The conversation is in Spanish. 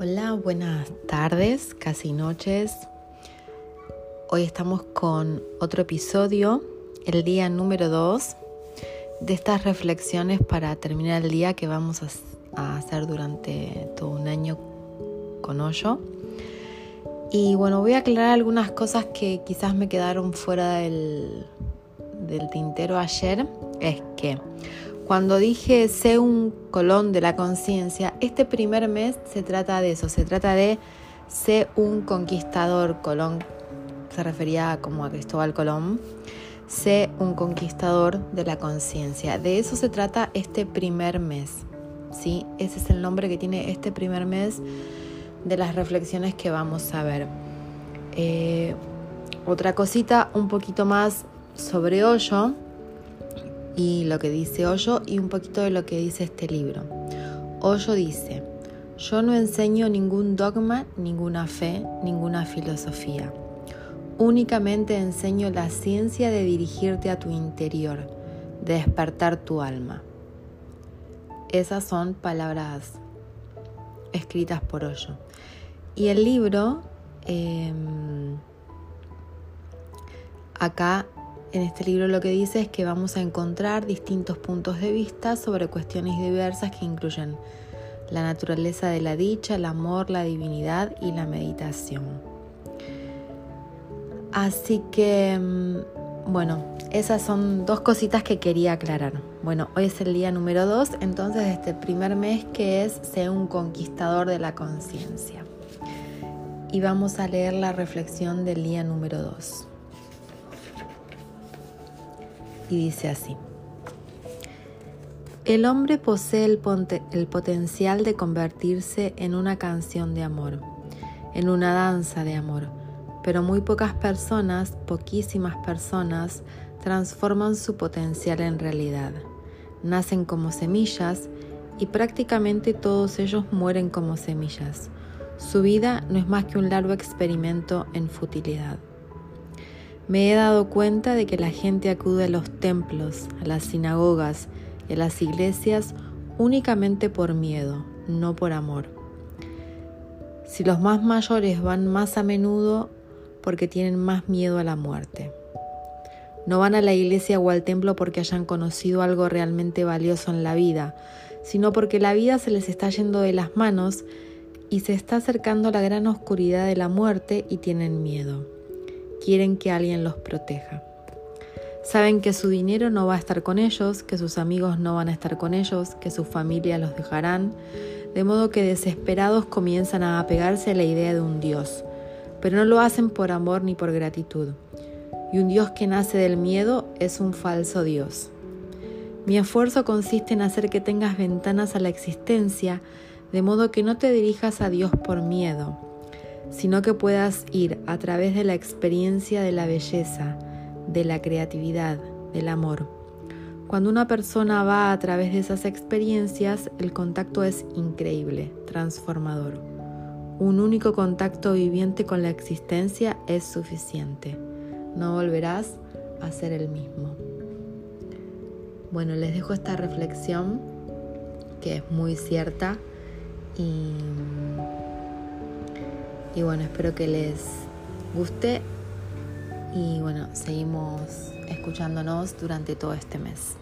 Hola, buenas tardes, casi noches. Hoy estamos con otro episodio, el día número 2 de estas reflexiones para terminar el día que vamos a, hacer durante todo un año con hoyo. Y bueno, voy a aclarar algunas cosas que quizás me quedaron fuera del, del tintero ayer. Es que cuando dije sé un colón de la conciencia, este primer mes se trata de eso, se trata de sé un conquistador. Colón se refería como a Cristóbal Colón. Sé un conquistador de la conciencia. De eso se trata este primer mes. ¿sí? Ese es el nombre que tiene este primer mes de las reflexiones que vamos a ver. Eh, otra cosita un poquito más sobre Hoyo y lo que dice Hoyo y un poquito de lo que dice este libro. Hoyo dice, yo no enseño ningún dogma, ninguna fe, ninguna filosofía. Únicamente enseño la ciencia de dirigirte a tu interior, de despertar tu alma. Esas son palabras escritas por Hoyo. Y el libro, em, acá en este libro lo que dice es que vamos a encontrar distintos puntos de vista sobre cuestiones diversas que incluyen la naturaleza de la dicha, el amor, la divinidad y la meditación. Así que, mm, bueno, esas son dos cositas que quería aclarar. Bueno, hoy es el día número dos, entonces este primer mes que es Sé un conquistador de la conciencia. Y vamos a leer la reflexión del día número dos y dice así. El hombre posee el, el, potencial de convertirse en una canción de amor, en una danza de amor, pero muy pocas personas, poquísimas personas, transforman su potencial en realidad. Nacen como semillas y prácticamente todos ellos mueren como semillas. Su vida no es más que un largo experimento en futilidad. Me he dado cuenta de que la gente acude a los templos, a las sinagogas y a las iglesias únicamente por miedo, no por amor. Si los más mayores van más a menudo porque tienen más miedo a la muerte. No van a la iglesia o al templo porque hayan conocido algo realmente valioso en la vida, sino porque la vida se les está yendo de las manos y se está acercando la gran oscuridad de la muerte y tienen miedo quieren que alguien los proteja. Saben que su dinero no va a estar con ellos, que sus amigos no van a estar con ellos, que su familia los dejarán, de modo que desesperados comienzan a apegarse a la idea de un Dios, pero no lo hacen por amor ni por gratitud. Y un Dios que nace del miedo es un falso Dios. Mi esfuerzo consiste en hacer que tengas ventanas a la existencia, de modo que no te dirijas a Dios por miedo, sino que puedas ir a través de la experiencia de la belleza, de la creatividad, del amor. Cuando una persona va a través de esas experiencias, el contacto es increíble, transformador. Un único contacto viviente con la existencia es suficiente. No volverás a ser el mismo. Bueno, les dejo esta reflexión que es muy cierta y y bueno, espero que les guste y bueno, seguimos escuchándonos durante todo este mes.